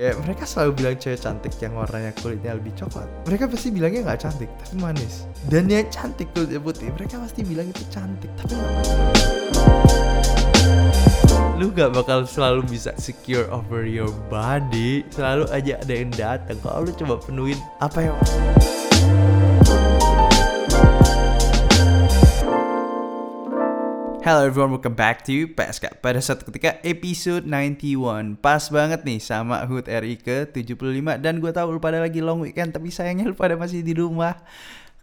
Ya mereka selalu bilang cewek cantik yang warnanya kulitnya lebih coklat. Mereka pasti bilangnya nggak cantik, tapi manis. Dan yang cantik kulitnya putih, mereka pasti bilang itu cantik, tapi nggak manis. Lu gak bakal selalu bisa secure over your body. Selalu aja ada yang datang. Kalau lu coba penuhin apa yang Hello everyone, welcome back to PSK Pada satu ketika episode 91 Pas banget nih sama HUT RI ke 75 Dan gue tahu lu pada lagi long weekend Tapi sayangnya lu pada masih di rumah.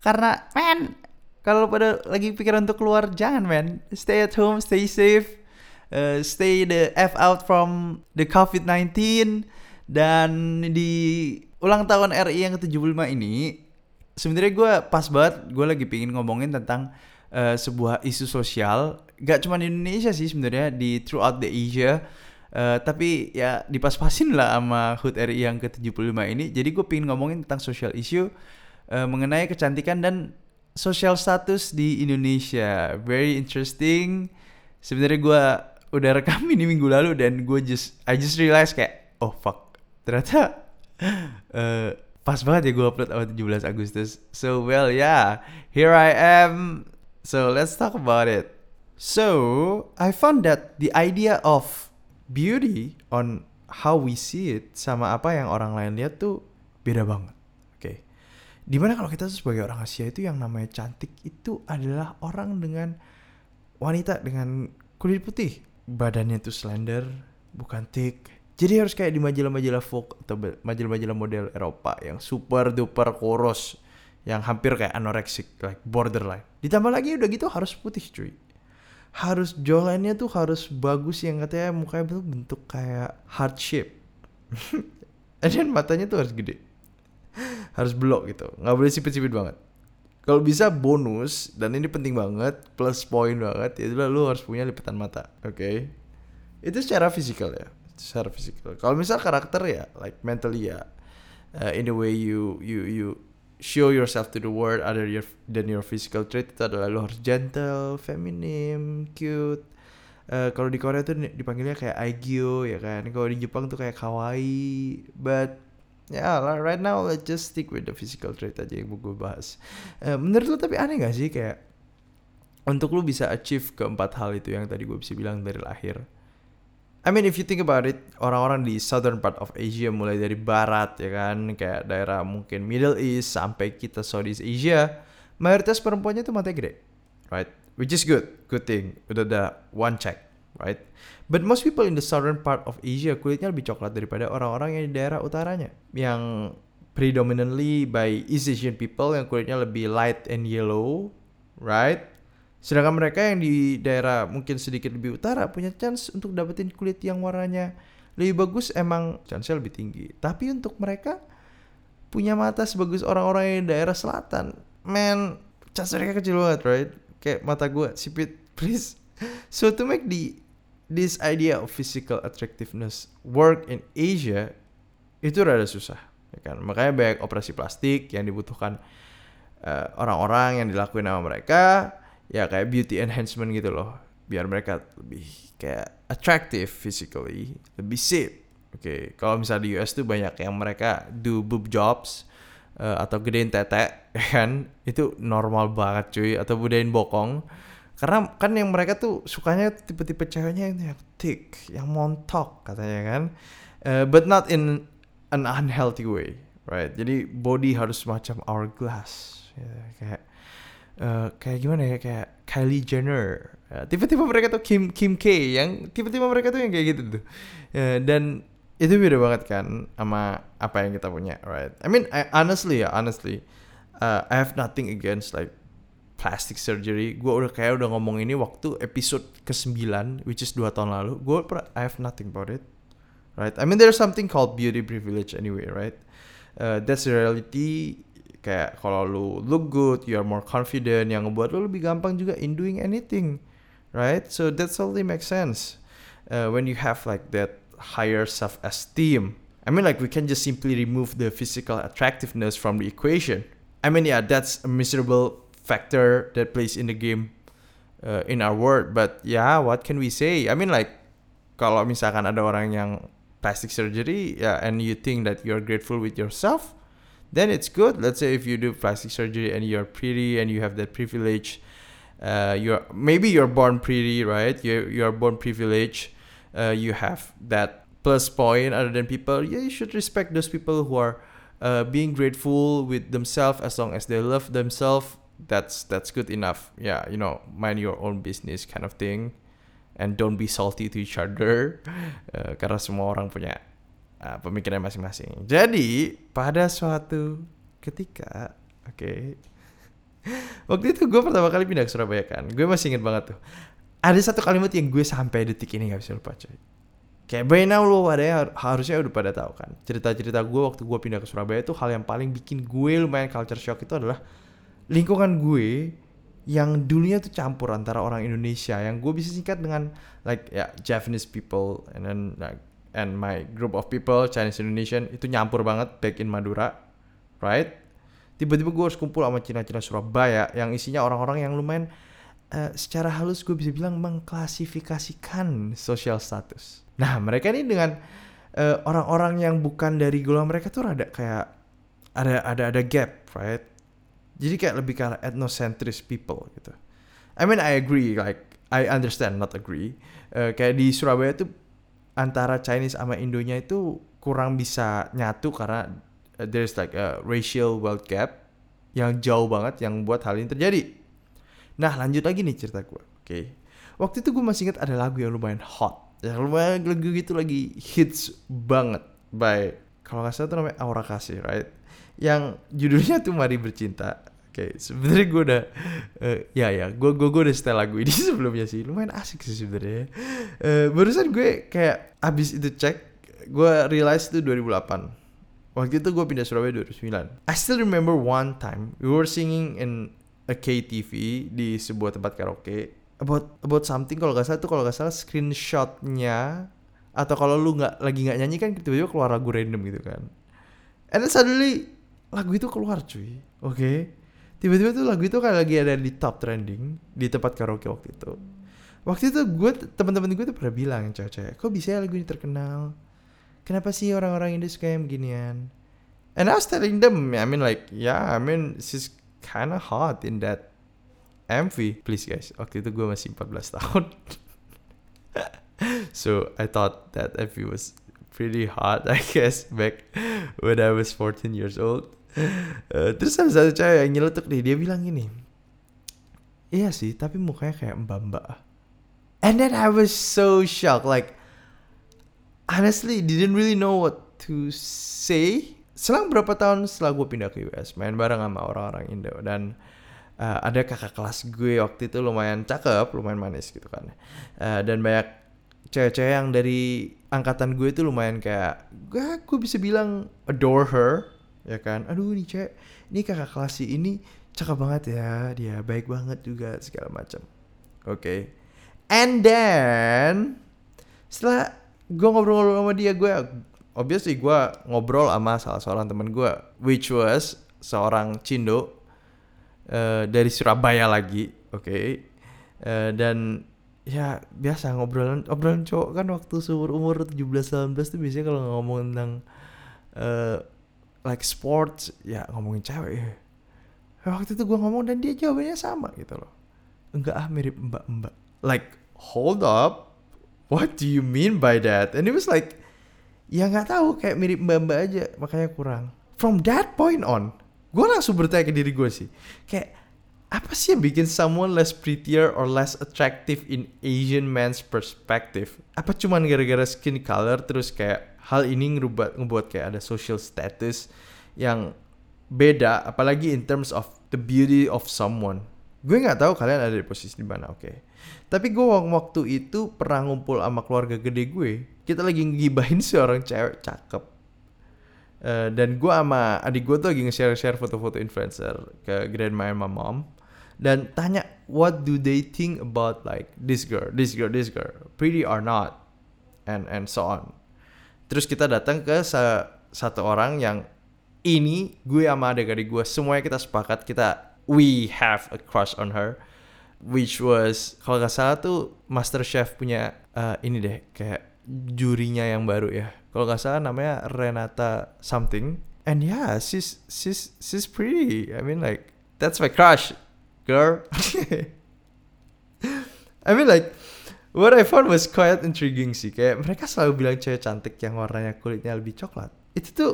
Karena, man Kalau lu pada lagi pikiran untuk keluar Jangan, man. Stay at home, stay safe. Uh, Stay the F out from the COVID-19 Dan di ulang tahun RI yang ke-75 ini sebenarnya gue pas banget gue lagi pingin ngomongin tentang uh, sebuah isu sosial gak cuma di Indonesia sih sebenarnya di throughout the Asia uh, tapi ya dipas-pasin lah sama HUT RI yang ke-75 ini jadi gue pingin ngomongin tentang social issue uh, mengenai kecantikan dan social status di Indonesia very interesting sebenarnya gue udah rekam ini minggu lalu dan gue just I just realize kayak oh fuck ternyata uh, pas banget ya gue upload awal 17 Agustus. So well yeah, here I am. So let's talk about it. So I found that the idea of beauty on how we see it sama apa yang orang lain lihat tuh beda banget. Oke. Okay. Di mana kalau kita sebagai orang Asia itu yang namanya cantik itu adalah orang dengan wanita dengan kulit putih. Badannya tuh slender, bukan thick, jadi harus kayak di majalah-majalah Vogue atau majalah-majalah model Eropa yang super duper kurus yang hampir kayak anorexic like borderline. Ditambah lagi udah gitu harus putih cuy. Harus jawline-nya tuh harus bagus yang katanya mukanya tuh bentuk kayak heart shape. Dan matanya tuh harus gede. harus blok gitu. nggak boleh sipit-sipit banget. Kalau bisa bonus dan ini penting banget, plus point banget, itu lu harus punya lipatan mata, oke? Okay? Itu secara fisikal ya secara fisikal. Kalau misal karakter ya, like mentally ya, uh, in the way you you you show yourself to the world other your than your physical trait itu adalah lo harus gentle, feminim, cute. Uh, kalau di Korea tuh dipanggilnya kayak aegyo ya kan. Kalau di Jepang tuh kayak kawaii. But ya yeah, right now let's just stick with the physical trait aja yang gue bahas. Uh, menurut lo tapi aneh gak sih kayak untuk lo bisa achieve keempat hal itu yang tadi gue bisa bilang dari lahir I mean if you think about it, orang-orang di southern part of Asia mulai dari barat ya kan, kayak daerah mungkin Middle East sampai kita Southeast Asia, mayoritas perempuannya tuh mata gede, right? Which is good, good thing. Udah ada one check, right? But most people in the southern part of Asia kulitnya lebih coklat daripada orang-orang yang di daerah utaranya, yang predominantly by East Asian people yang kulitnya lebih light and yellow, right? Sedangkan mereka yang di daerah mungkin sedikit lebih utara punya chance untuk dapetin kulit yang warnanya lebih bagus emang chance lebih tinggi. Tapi untuk mereka punya mata sebagus orang-orang yang di daerah selatan, man, chance mereka kecil banget, right? Kayak mata gue sipit, please. So to make the this idea of physical attractiveness work in Asia itu rada susah, ya kan? Makanya banyak operasi plastik yang dibutuhkan uh, orang-orang yang dilakuin sama mereka ya kayak beauty enhancement gitu loh. Biar mereka lebih kayak attractive physically lebih safe. Oke okay. kalau misalnya di US tuh banyak yang mereka do boob jobs uh, atau gedein tete kan? Itu normal banget cuy. Atau budain bokong. Karena kan yang mereka tuh sukanya tipe-tipe ceweknya yang thick yang montok katanya kan? Uh, but not in an unhealthy way right? Jadi body harus macam hourglass ya, kayak uh, kayak gimana ya kayak Kylie Jenner. Uh, tipe-tipe mereka tuh Kim Kim K yang tipe-tipe mereka tuh yang kayak gitu tuh. Uh, dan itu beda banget kan sama apa yang kita punya right? I mean I, honestly ya honestly uh, I have nothing against like plastic surgery. Gue udah kayak udah ngomong ini waktu episode ke-9 which is dua tahun lalu gue I have nothing about it right? I mean there's something called beauty privilege anyway right? Uh, that's the reality kayak kalau lu look good, you are more confident, yang ngebuat lu lebih gampang juga in doing anything, right? So that totally makes sense. Uh, when you have like that higher self-esteem, I mean like we can just simply remove the physical attractiveness from the equation. I mean yeah, that's a miserable factor that plays in the game uh, in our world. But yeah, what can we say? I mean like kalau misalkan ada orang yang plastic surgery yeah, and you think that you're grateful with yourself then it's good. Let's say if you do plastic surgery and you're pretty and you have that privilege uh, you're maybe you're born pretty right? You're, you're born privileged. Uh, you have that plus point other than people. Yeah you should respect those people who are uh, being grateful with themselves as long as they love themselves. That's that's good enough. Yeah you know mind your own business kind of thing. And don't be salty to each other. Uh, karena semua orang punya uh, pemikiran masing-masing. Jadi pada suatu ketika oke. Okay, waktu itu gue pertama kali pindah ke Surabaya kan gue masih inget banget tuh. Ada satu kalimat yang gue sampai detik ini gak bisa lupa coy. Kayak by now lo ada harusnya udah pada tahu kan. Cerita-cerita gue waktu gue pindah ke Surabaya itu hal yang paling bikin gue lumayan culture shock itu adalah lingkungan gue yang dulunya tuh campur antara orang Indonesia yang gue bisa singkat dengan like ya yeah, Japanese people and then like and my group of people Chinese Indonesian itu nyampur banget back in Madura right tiba-tiba gue harus kumpul sama Cina-Cina Surabaya yang isinya orang-orang yang lumayan uh, secara halus gue bisa bilang mengklasifikasikan social status. Nah mereka ini dengan uh, orang-orang yang bukan dari golongan mereka tuh rada kayak ada ada ada gap, right? Jadi kayak lebih ke ethnocentris people gitu. I mean I agree, like I understand, not agree. Uh, kayak di Surabaya tuh antara Chinese sama Indonya itu kurang bisa nyatu karena there's like a racial wealth gap yang jauh banget yang buat hal ini terjadi. Nah lanjut lagi nih cerita gue. Oke. Okay. Waktu itu gue masih ingat ada lagu yang lumayan hot. Yang lumayan lagu gitu lagi hits banget. By kalau nggak salah itu namanya Aura Kasih, right? Yang judulnya tuh Mari Bercinta. Okay, sebenarnya gue udah uh, ya ya, gue gue gue udah setel lagu ini sebelumnya sih, lumayan asik sih sebenarnya. Uh, barusan gue kayak abis itu cek, gue realize itu 2008. Waktu itu gue pindah Surabaya 2009. I still remember one time we were singing in a KTV di sebuah tempat karaoke about about something kalau gak salah tuh kalau gak salah screenshotnya atau kalau lu nggak lagi nggak nyanyi kan tiba-tiba keluar lagu random gitu kan and then suddenly lagu itu keluar cuy oke okay? Tiba-tiba tuh lagu itu kayak lagi ada di top trending di tempat karaoke waktu itu waktu itu gue teman-teman gue tuh pernah bilang cewek-cewek kok bisa ya lagu ini terkenal kenapa sih orang-orang Indo suka yang beginian and I was telling them I mean like yeah I mean she's kind of hot in that MV. Please guys, waktu itu gue masih 14 tahun. so I thought that MV was pretty hot I guess back when I was 14 years old. Uh, terus ada satu cewek yang nyeletuk nih, dia bilang gini. Iya sih, tapi mukanya kayak mbak-mbak. And then I was so shocked, like honestly didn't really know what to say selang berapa tahun setelah gue pindah ke US main bareng sama orang-orang Indo dan uh, ada kakak kelas gue waktu itu lumayan cakep lumayan manis gitu kan uh, dan banyak cewek-cewek yang dari angkatan gue itu lumayan kayak gue gue bisa bilang adore her ya kan aduh ini cewek ini kakak kelas ini cakep banget ya dia baik banget juga segala macam oke okay. and then setelah gue ngobrol-ngobrol sama dia gue obviously gue ngobrol sama salah seorang temen gue which was seorang Cindo uh, dari Surabaya lagi oke okay? uh, dan ya biasa ngobrolan obrolan cowok kan waktu seumur umur 17 18 tuh biasanya kalau ngomong tentang uh, like sports ya ngomongin cewek ya. Waktu itu gue ngomong dan dia jawabannya sama gitu loh. Enggak ah mirip mbak mbak. Like hold up. What do you mean by that? And it was like ya nggak tahu kayak mirip mbak mbak aja makanya kurang. From that point on gue langsung bertanya ke diri gue sih. Kayak apa sih yang bikin someone less prettier or less attractive in Asian man's perspective? Apa cuman gara-gara skin color terus kayak hal ini ngerubah ngebuat kayak ada social status yang beda apalagi in terms of the beauty of someone. Gue nggak tahu kalian ada di posisi di mana oke. Okay. tapi gue waktu itu pernah ngumpul sama keluarga gede gue. Kita lagi ngibahin seorang cewek cakep. Uh, dan gue sama adik gue tuh lagi nge-share-share foto-foto influencer ke grandma and my mom. Dan tanya what do they think about like this girl this girl this girl? Pretty or not? And and so on terus kita datang ke sa satu orang yang ini gue sama adik-adik gue semuanya kita sepakat kita we have a crush on her which was kalau nggak salah tuh Master Chef punya uh, ini deh kayak jurinya yang baru ya. Kalau nggak salah namanya Renata something. And yeah she's she's she's pretty I mean like that's my crush girl. I mean like what I found was quite intriguing sih. Kayak mereka selalu bilang cewek cantik yang warnanya kulitnya lebih coklat. Itu tuh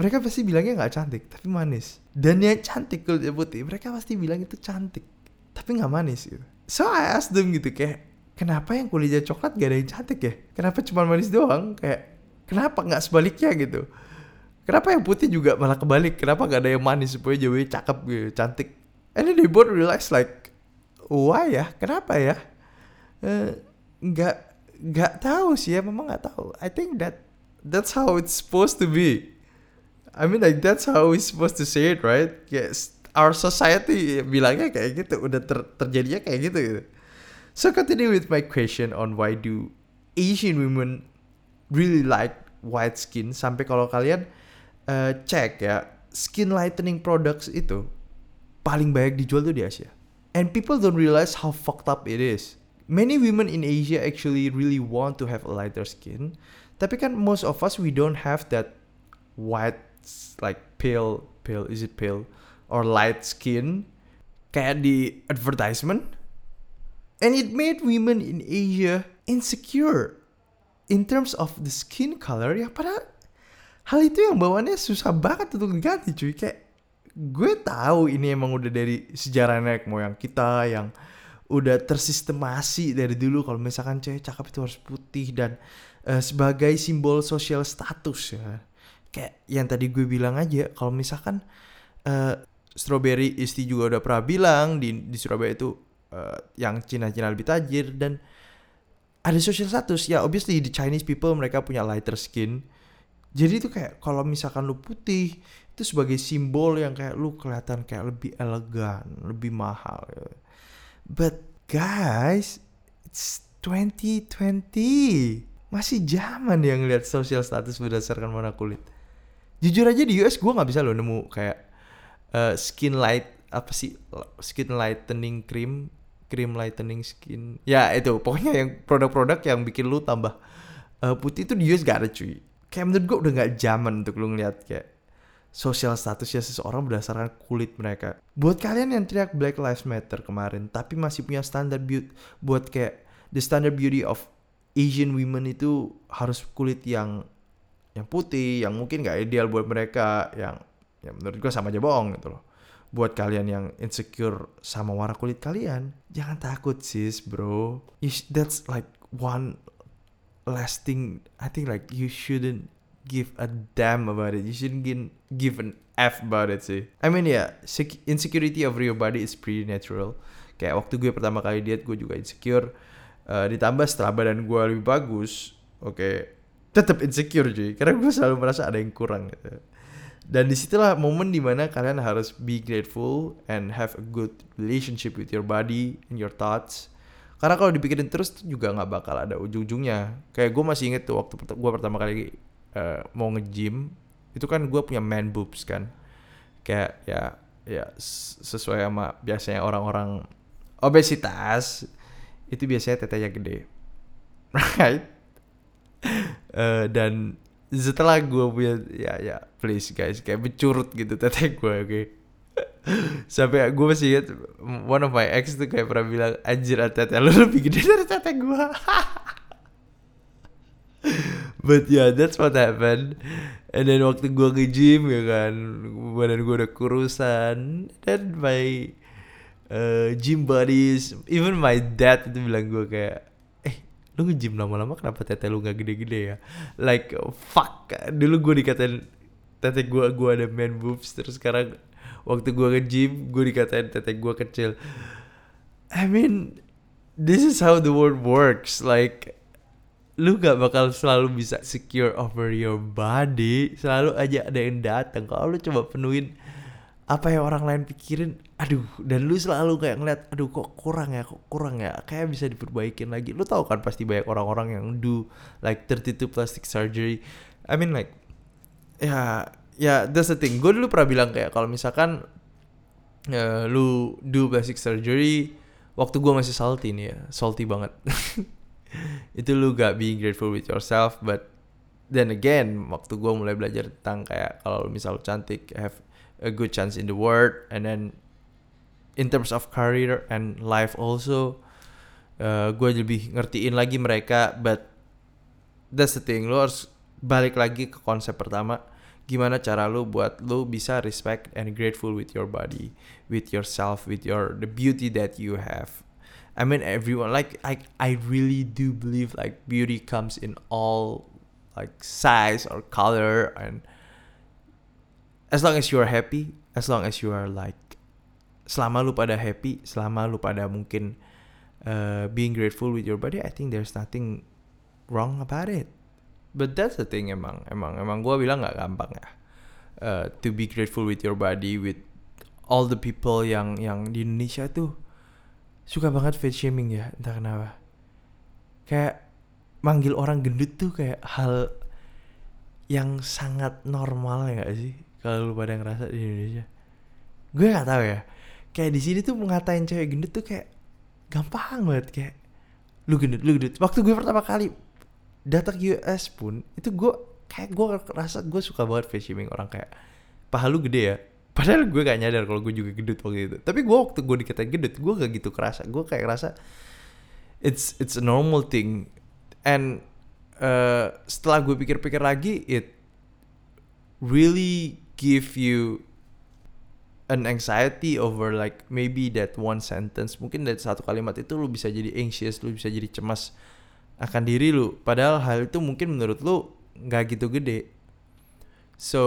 mereka pasti bilangnya nggak cantik tapi manis. Dan yang cantik kulitnya putih mereka pasti bilang itu cantik tapi nggak manis gitu. So I asked them gitu kayak kenapa yang kulitnya coklat gak ada yang cantik ya? Kenapa cuma manis doang? Kayak kenapa nggak sebaliknya gitu? Kenapa yang putih juga malah kebalik? Kenapa gak ada yang manis supaya jauhnya cakep gitu cantik? And then they both realize like why ya? Kenapa ya nggak uh, nggak tahu sih ya memang nggak tahu. I think that that's how it's supposed to be. I mean like that's how we supposed to say it right? Yes our society bilangnya kayak gitu udah ter terjadinya kayak gitu gitu. So continue with my question on why do Asian women really like white skin? Sampai kalau kalian uh, cek ya skin lightening products itu paling banyak dijual tuh di Asia. And people don't realize how fucked up it is many women in Asia actually really want to have a lighter skin. Tapi kan most of us we don't have that white like pale pale is it pale or light skin kayak di advertisement. And it made women in Asia insecure in terms of the skin color ya padahal hal itu yang bawaannya susah banget untuk diganti cuy kayak gue tahu ini emang udah dari sejarah nenek moyang kita yang udah tersistemasi dari dulu kalau misalkan cewek cakep itu harus putih dan uh, sebagai simbol sosial status ya. Kayak yang tadi gue bilang aja kalau misalkan uh, strawberry isti juga udah pernah bilang di di Surabaya itu uh, yang Cina-Cina lebih tajir dan ada social status. Ya obviously di Chinese people mereka punya lighter skin. Jadi itu kayak kalau misalkan lu putih itu sebagai simbol yang kayak lu kelihatan kayak lebih elegan lebih mahal ya But guys, it's 2020. Masih zaman yang lihat social status berdasarkan warna kulit. Jujur aja di US gue nggak bisa loh nemu kayak uh, skin light apa sih skin lightening cream cream lightening skin ya itu pokoknya yang produk-produk yang bikin lu tambah uh, putih itu di US gak ada cuy kayak menurut gue udah gak zaman untuk lu ngeliat kayak sosial statusnya seseorang berdasarkan kulit mereka. Buat kalian yang teriak Black Lives Matter kemarin, tapi masih punya standar beauty buat kayak the standard beauty of Asian women itu harus kulit yang yang putih, yang mungkin gak ideal buat mereka, yang yang menurut gue sama aja bohong gitu loh. Buat kalian yang insecure sama warna kulit kalian, jangan takut sis bro. That's like one last thing I think like you shouldn't give a damn about it. You shouldn't give an F about it sih. I mean ya, yeah, insecurity of your body is pretty natural. Kayak waktu gue pertama kali diet, gue juga insecure. Uh, ditambah setelah badan gue lebih bagus, oke, okay, tetap insecure cuy. Karena gue selalu merasa ada yang kurang gitu. Dan di situlah momen di mana kalian harus be grateful and have a good relationship with your body and your thoughts. Karena kalau dipikirin terus juga nggak bakal ada ujung-ujungnya. Kayak gue masih inget tuh waktu gue pertama kali uh, mau nge-gym itu kan gue punya man boobs kan. Kayak ya ya sesuai sama biasanya orang-orang obesitas itu biasanya tetenya gede. Right? Uh, dan setelah gue punya ya ya please guys kayak bercurut gitu teteh gue oke. Okay? sampai gue masih ingat one of my ex tuh kayak pernah bilang anjir teteh lu lebih gede dari teteh gue But yeah, that's what happened. And then waktu gue ke gym ya kan, badan gue udah kurusan. Dan my uh, gym buddies, even my dad itu bilang gue kayak, eh lu nge-gym lama-lama kenapa tete lu gak gede-gede ya? Like fuck, dulu gue dikatain tete gue gue ada man boobs, terus sekarang waktu gue nge-gym gue dikatain tete gue kecil. I mean, this is how the world works. Like lu gak bakal selalu bisa secure over your body selalu aja ada yang datang kalau lu coba penuhin apa yang orang lain pikirin aduh dan lu selalu kayak ngeliat aduh kok kurang ya kok kurang ya? Kayak bisa diperbaikin lagi. Lu tahu kan pasti banyak orang-orang yang do like 32 plastic surgery. I mean like ya ya that's the thing. Gue dulu pernah bilang kayak kalau misalkan uh, lu do plastic surgery waktu gue masih salty nih ya salty banget itu lu gak being grateful with yourself but then again waktu gue mulai belajar tentang kayak kalau misal lu cantik have a good chance in the world and then in terms of career and life also uh, gue lebih ngertiin lagi mereka but that's the thing. Lu harus balik lagi ke konsep pertama gimana cara lu buat lu bisa respect and grateful with your body with yourself with your the beauty that you have I mean everyone like I I really do believe like beauty comes in all like size or color and as long as you are happy as long as you are like selama lu pada happy selama lu pada mungkin uh, being grateful with your body I think there's nothing wrong about it. But that's the thing emang emang emang gue bilang nggak gampang ya. Uh, to be grateful with your body with all the people yang yang di Indonesia tuh suka banget fat shaming ya entah kenapa. Kayak manggil orang gendut tuh kayak hal yang sangat normal ya gak sih? Kalau lu pada ngerasa di Indonesia. Gue nggak tahu ya. Kayak di sini tuh mengatain cewek gendut tuh kayak gampang banget kayak lu gendut lu gendut. Waktu gue pertama kali datang US pun itu gue kayak gue rasa gue suka banget face shaming orang kayak paha lu gede ya padahal gue gak nyadar kalau gue juga gendut waktu itu. Tapi gue waktu gue dikatain gendut gue gak gitu kerasa. Gue kayak rasa it's it's a normal thing. And uh, setelah gue pikir-pikir lagi it really give you an anxiety over like maybe that one sentence. Mungkin dari satu kalimat itu lu bisa jadi anxious lu bisa jadi cemas akan diri lu. Padahal hal itu mungkin menurut lu nggak gitu gede. So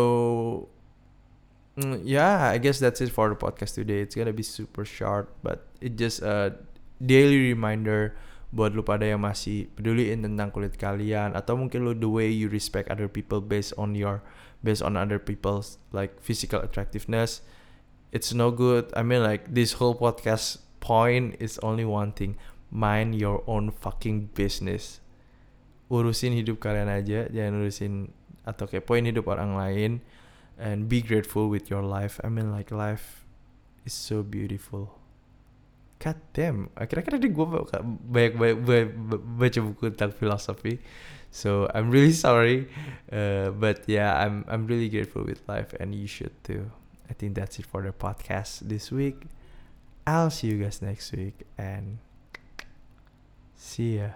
mm, yeah I guess that's it for the podcast today. It's gonna be super short but it just a daily reminder buat lu pada yang masih peduliin tentang kulit kalian atau mungkin lu the way you respect other people based on your based on other people's like physical attractiveness. It's no good. I mean like this whole podcast point is only one thing. Mind your own fucking business. Urusin hidup kalian aja. Jangan urusin atau kepoin hidup orang lain and be grateful with your life I mean like life is so beautiful God damn, akhir-akhir ini gue banyak-banyak baca buku tentang filosofi. So I'm really sorry, uh, but yeah, I'm I'm really grateful with life, and you should too. I think that's it for the podcast this week. I'll see you guys next week, and see ya.